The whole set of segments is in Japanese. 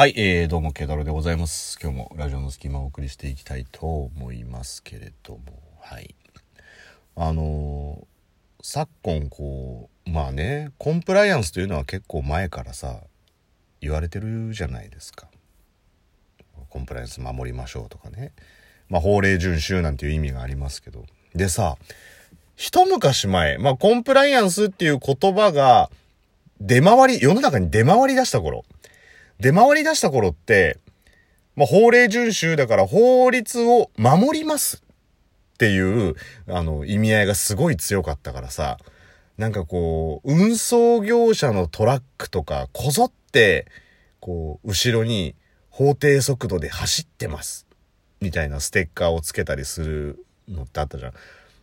はい、えー、どうも、ケタロウでございます。今日もラジオの隙間をお送りしていきたいと思いますけれども、はい。あのー昨今こう、まあね、コンプライアンスというのは結構前からさ、言われてるじゃないですか。コンプライアンス守りましょうとかね。まあ、法令遵守なんていう意味がありますけど。でさ、一昔前、まあ、コンプライアンスっていう言葉が出回り、世の中に出回り出した頃。出回り出した頃って、まあ、法令遵守だから法律を守りますっていう、あの、意味合いがすごい強かったからさ、なんかこう、運送業者のトラックとか、こぞって、こう、後ろに法定速度で走ってます。みたいなステッカーをつけたりするのってあったじゃん。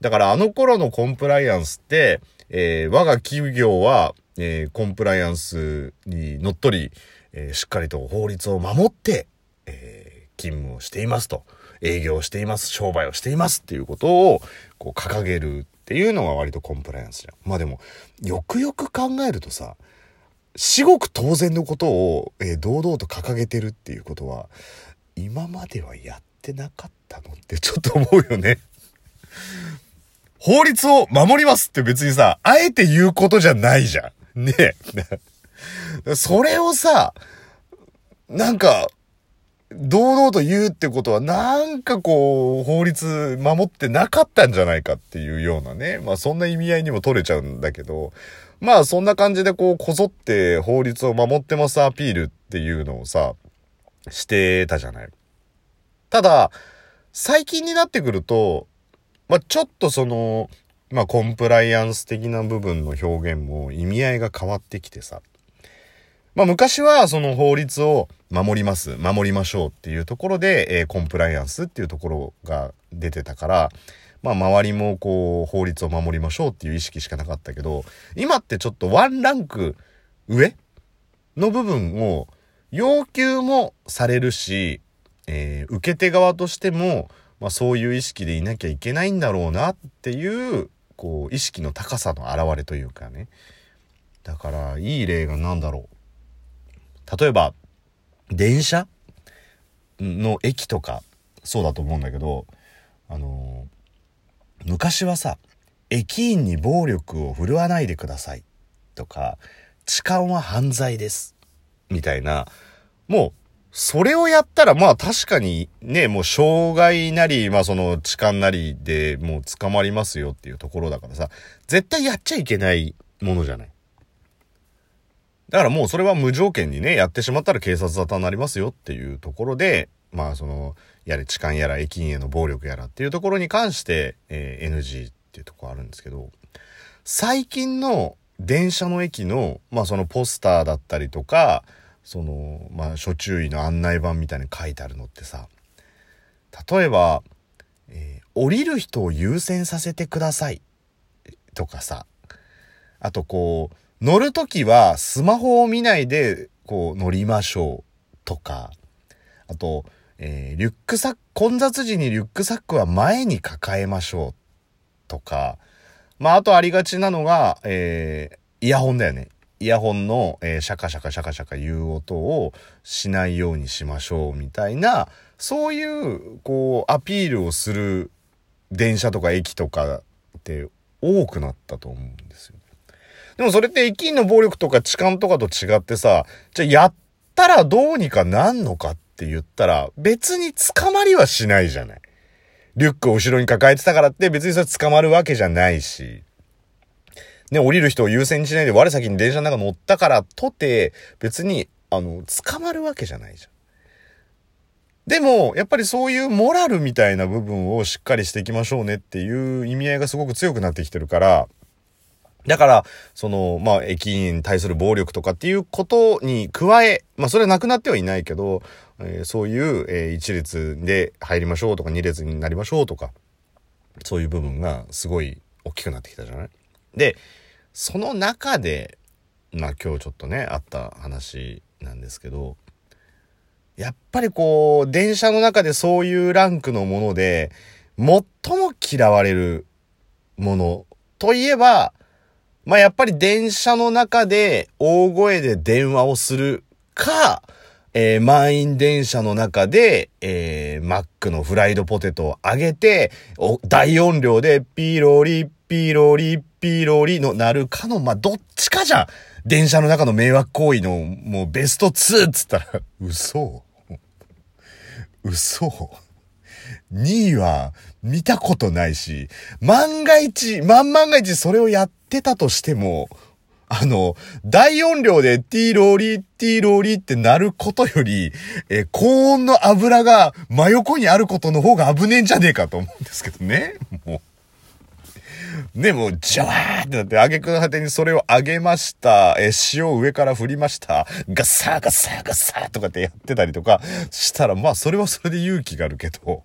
だからあの頃のコンプライアンスって、えー我が企業は、えーコンプライアンスにのっとり、えーしっかりと法律を守って、えー勤務をしていますと。営業しています。商売をしていますっていうことを、こう掲げるっていうのが割とコンプライアンスじゃん。まあでも、よくよく考えるとさ、至極当然のことを、えー堂々と掲げてるっていうことは、今まではやってなかったのってちょっと思うよね。法律を守りますって別にさ、あえて言うことじゃないじゃん。ねえ。それをさ、なんか、堂々と言うってことは、なんかこう、法律守ってなかったんじゃないかっていうようなね。まあそんな意味合いにも取れちゃうんだけど、まあそんな感じでこう、こぞって法律を守ってますアピールっていうのをさ、してたじゃない。ただ、最近になってくると、まあちょっとその、まあコンプライアンス的な部分の表現も意味合いが変わってきてさ。まあ昔はその法律を守ります、守りましょうっていうところで、えーコンプライアンスっていうところが出てたから、まあ周りもこう法律を守りましょうっていう意識しかなかったけど、今ってちょっとワンランク上の部分を要求もされるし、えー受け手側としても、まあそういう意識でいなきゃいけないんだろうなっていう、こう意識の高さの表れというかね。だからいい例が何だろう。例えば、電車？の駅とか、そうだと思うんだけど、あのー昔はさ、駅員に暴力を振るわないでくださいとか、痴漢は犯罪です。みたいな、もう、それをやったら、まあ確かにね、もう障害なり、まあその痴漢なりでもう捕まりますよっていうところだからさ、絶対やっちゃいけないものじゃない？だからもうそれは無条件にね、やってしまったら警察沙汰になりますよっていうところで、まあその、やれ痴漢やら駅員への暴力やらっていうところに関して、えー NG っていうとこあるんですけど、最近の電車の駅の、まあそのポスターだったりとか、その、まあ諸注意の案内板みたいに書いてあるのってさ、例えば、えー降りる人を優先させてくださいとかさ、あとこう、乗るときはスマホを見ないで、こう乗りましょうとか、あと、えーリュックサック、混雑時にリュックサックは前に抱えましょうとか、まあ、あとありがちなのが、えーイヤホンだよね。イヤホンの、えーシャカシャカシャカシャカ言う音をしないようにしましょうみたいな、そういう、こう、アピールをする電車とか駅とかって多くなったと思うんですよ。でもそれって駅員の暴力とか痴漢とかと違ってさ、じゃあやったらどうにかなんのかって言ったら別に捕まりはしないじゃない。リュックを後ろに抱えてたからって別にそれ捕まるわけじゃないし。ね、降りる人を優先しないで我先に電車の中乗ったからとて別に、あの、捕まるわけじゃないじゃん。でも、やっぱりそういうモラルみたいな部分をしっかりしていきましょうねっていう意味合いがすごく強くなってきてるから、だから、その、まあ、駅員に対する暴力とかっていうことに加え、まあ、それはなくなってはいないけど、えーそういう、えー一列で入りましょうとか、二列になりましょうとか、そういう部分がすごい大きくなってきたじゃない？で、その中で、まあ、今日ちょっとね、あった話なんですけど、やっぱりこう、電車の中でそういうランクのもので、最も嫌われるものといえば、まあやっぱり電車の中で大声で電話をするか、えー、満員電車の中で、えー、マックのフライドポテトを揚げて、大音量でピーロリ、ピーロリ、ピーロリのなるかの、まあ、どっちかじゃん。電車の中の迷惑行為の、もうベスト2っつったら、嘘嘘2位は見たことないし、万が一、万万が一それをやってたとしても、あの、大音量でティーローリー、ティーローリーって鳴ることより、え高温の油が真横にあることの方が危ねえんじゃねえかと思うんですけどね。もう。ね、もう、ジャワーってなって、あげくの果てにそれをあげました。え、塩を上から振りました。ガッサーガッサーガッサーとかってやってたりとかしたら、まあ、それはそれで勇気があるけど、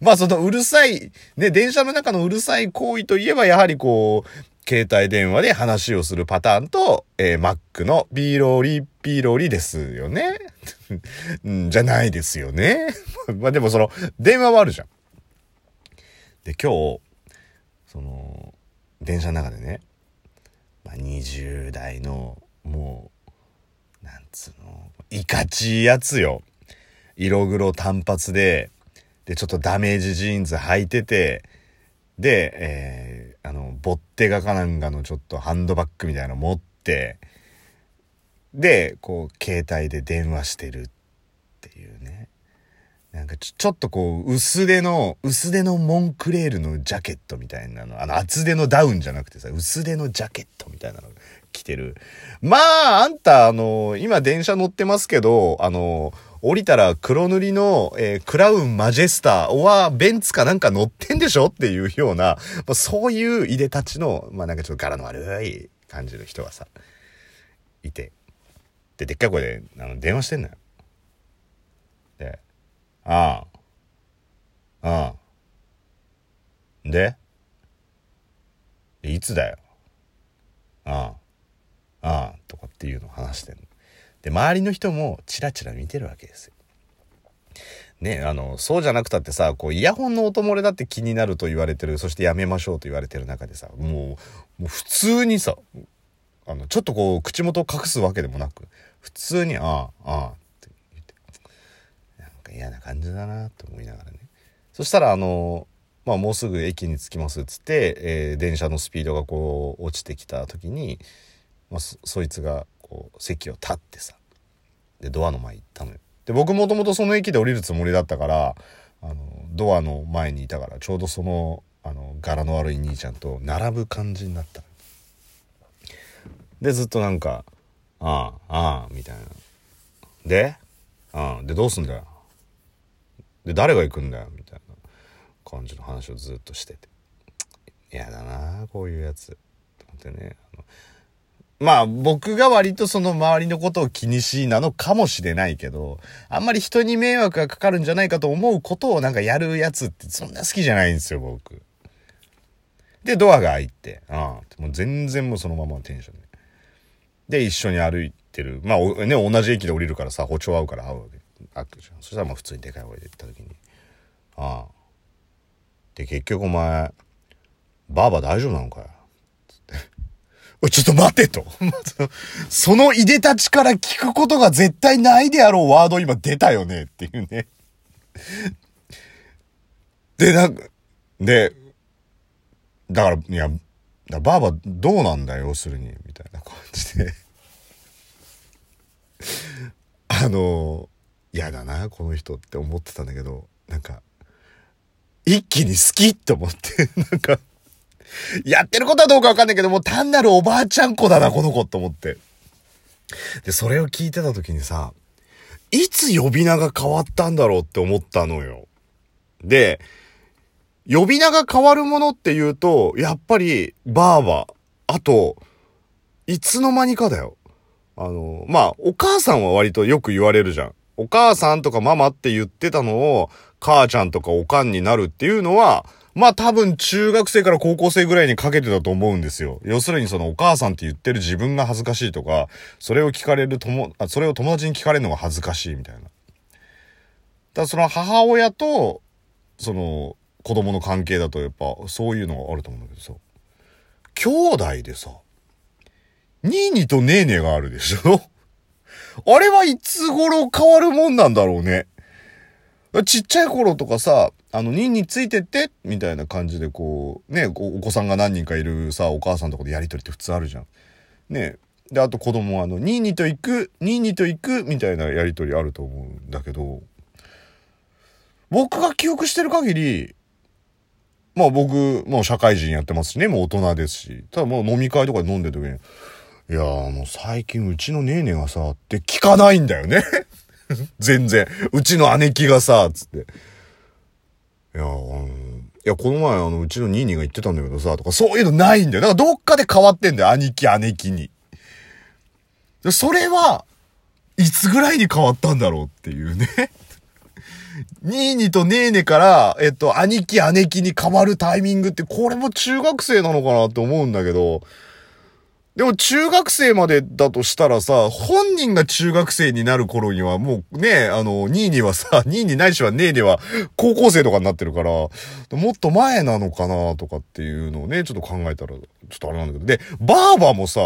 まあ、そのうるさい、ね、電車の中のうるさい行為といえば、やはりこう、携帯電話で話をするパターンと、えー、Mac のピーローリピーローリですよね。じゃないですよね。まあでもその、電話はあるじゃん。で、今日、その、電車の中でね、まあ、20代の、もう、なんつうの、いかちいやつよ。色黒単発で、で、ちょっとダメージジーンズ履いてて、で、えー、あの、ボッテガかなんかのちょっとハンドバッグみたいなの持って、で、こう、携帯で電話してるっていうね。なんかちょ、ちょっとこう、薄手の、薄手のモンクレールのジャケットみたいなの、あの、厚手のダウンじゃなくてさ、薄手のジャケットみたいなの着てる。まあ、あんた、あの、今電車乗ってますけど、あの、降りたら黒塗りの、えー、クラウンマジェスターはベンツかなんか乗ってんでしょっていうような、まあ、そういういでたちの、まあなんかちょっと柄の悪い感じの人がさ、いて。で、でっかい声で、あの、電話してんのよ。で、ああ、ああ。でいつだよ。ああ、ああ、とかっていうのを話してんの。で、周りの人もチラチラ見てるわけですよ。ね、あの、そうじゃなくたってさ、こう、イヤホンの音漏れだって気になると言われてる、そしてやめましょうと言われてる中でさ、もう、もう普通にさ、あの、ちょっとこう、口元を隠すわけでもなく、普通に、ああ、ああ、って言って、なんか嫌な感じだなと思いながらね。そしたら、あの、まあ、もうすぐ駅に着きますっつって、えー、電車のスピードがこう、落ちてきた時に、まあ、そいつが、こう席を立ってさでドアの前行ったのよ。で僕もともとその駅で降りるつもりだったからあのドアの前にいたからちょうどそのあの柄の悪い兄ちゃんと並ぶ感じになったでずっとなんか「ああああ」みたいな。で「ああでどうすんだよ」で誰が行くんだよみたいな感じの話をずっとしてて。嫌だなこういうやつ。と思ってねあのまあ僕が割とその周りのことを気にしいなのかもしれないけど、あんまり人に迷惑がかかるんじゃないかと思うことをなんかやるやつってそんな好きじゃないんですよ、僕。で、ドアが開いて、ああ、もう全然もうそのままのテンションで。で、一緒に歩いてる。まあ、ね、同じ駅で降りるからさ、歩調合うから会うわけ。会うじゃん。そしたらまあ普通にでかい声で行った時に、ああ。で、結局お前、ばあば大丈夫なのかよ。ちょっと待てと。そのいでたちから聞くことが絶対ないであろうワード今出たよねっていうね。で、なんか、で、だから、いや、ばあばどうなんだよ、要するに、みたいな感じで。あの、嫌だな、この人って思ってたんだけど、なんか、一気に好きって思って、なんか、やってることはどうかわかんないけど、もう単なるおばあちゃん子だな、この子と思って。で、それを聞いてた時にさ、いつ呼び名が変わったんだろうって思ったのよ。で、呼び名が変わるものって言うと、やっぱり、ばあば。あと、いつの間にかだよ。あの、まあ、お母さんは割とよく言われるじゃん。お母さんとかママって言ってたのを、母ちゃんとかおかんになるっていうのは、まあ多分中学生から高校生ぐらいにかけてたと思うんですよ。要するにそのお母さんって言ってる自分が恥ずかしいとか、それを聞かれる友、あ、それを友達に聞かれるのが恥ずかしいみたいな。だからその母親と、その子供の関係だとやっぱそういうのがあると思うんだけどさ。兄弟でさ、ニーニーとネーネーがあるでしょ？あれはいつ頃変わるもんなんだろうね。ちっちゃい頃とかさ、あの、ニンについてって、みたいな感じでこう、ね、お子さんが何人かいるさ、お母さんとかでやりとりって普通あるじゃん。ね。で、あと子供はあの、ニーニと行く、ニーニと行く、みたいなやりとりあると思うんだけど、僕が記憶してる限り、まあ僕、もう社会人やってますしね、もう大人ですし。ただもう飲み会とかで飲んでる時に、いやーもう最近うちのネーネーがさ、って聞かないんだよね。全然。うちの姉貴がさ、つって。いや、あの、いや、この前あの、うちのニーニーが言ってたんだけどさ、とか、そういうのないんだよ。だからどっかで変わってんだよ。兄貴、姉貴に。それは、いつぐらいに変わったんだろうっていうね。ニーニとネーネから、えっと、兄貴、姉貴に変わるタイミングって、これも中学生なのかなって思うんだけど、でも中学生までだとしたらさ、本人が中学生になる頃にはもうね、あの、ニーニはさ、ニーニないしはネーネは高校生とかになってるから、もっと前なのかなとかっていうのをね、ちょっと考えたら、ちょっとあれなんだけど。で、バーバもさ、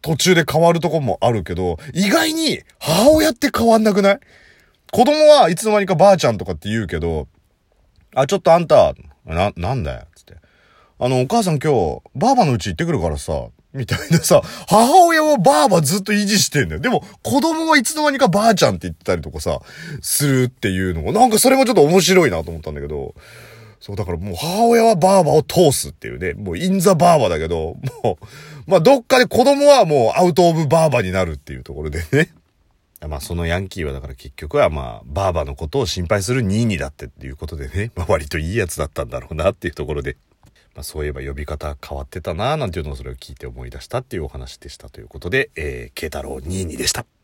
途中で変わるとこもあるけど、意外に母親って変わんなくない？子供はいつの間にかばあちゃんとかって言うけど、あ、ちょっとあんた、な、なんだよ、あの、お母さん今日、ばあばの家行ってくるからさ、みたいなさ、母親はばあばずっと維持してんだよ。でも、子供はいつの間にかばあちゃんって言ってたりとかさ、するっていうのも、なんかそれもちょっと面白いなと思ったんだけど、そう、だからもう母親はバーバを通すっていうね、もうインザバーバだけど、もう、まあどっかで子供はもうアウトオブバーバになるっていうところでね。まあそのヤンキーはだから結局はまあバーバのことを心配するニーニーだってっていうことでね、まあ割といいやつだったんだろうなっていうところで。まあ、そういえば呼び方変わってたなぁなんていうのをそれを聞いて思い出したっていうお話でしたということで、えー、慶太郎22でした。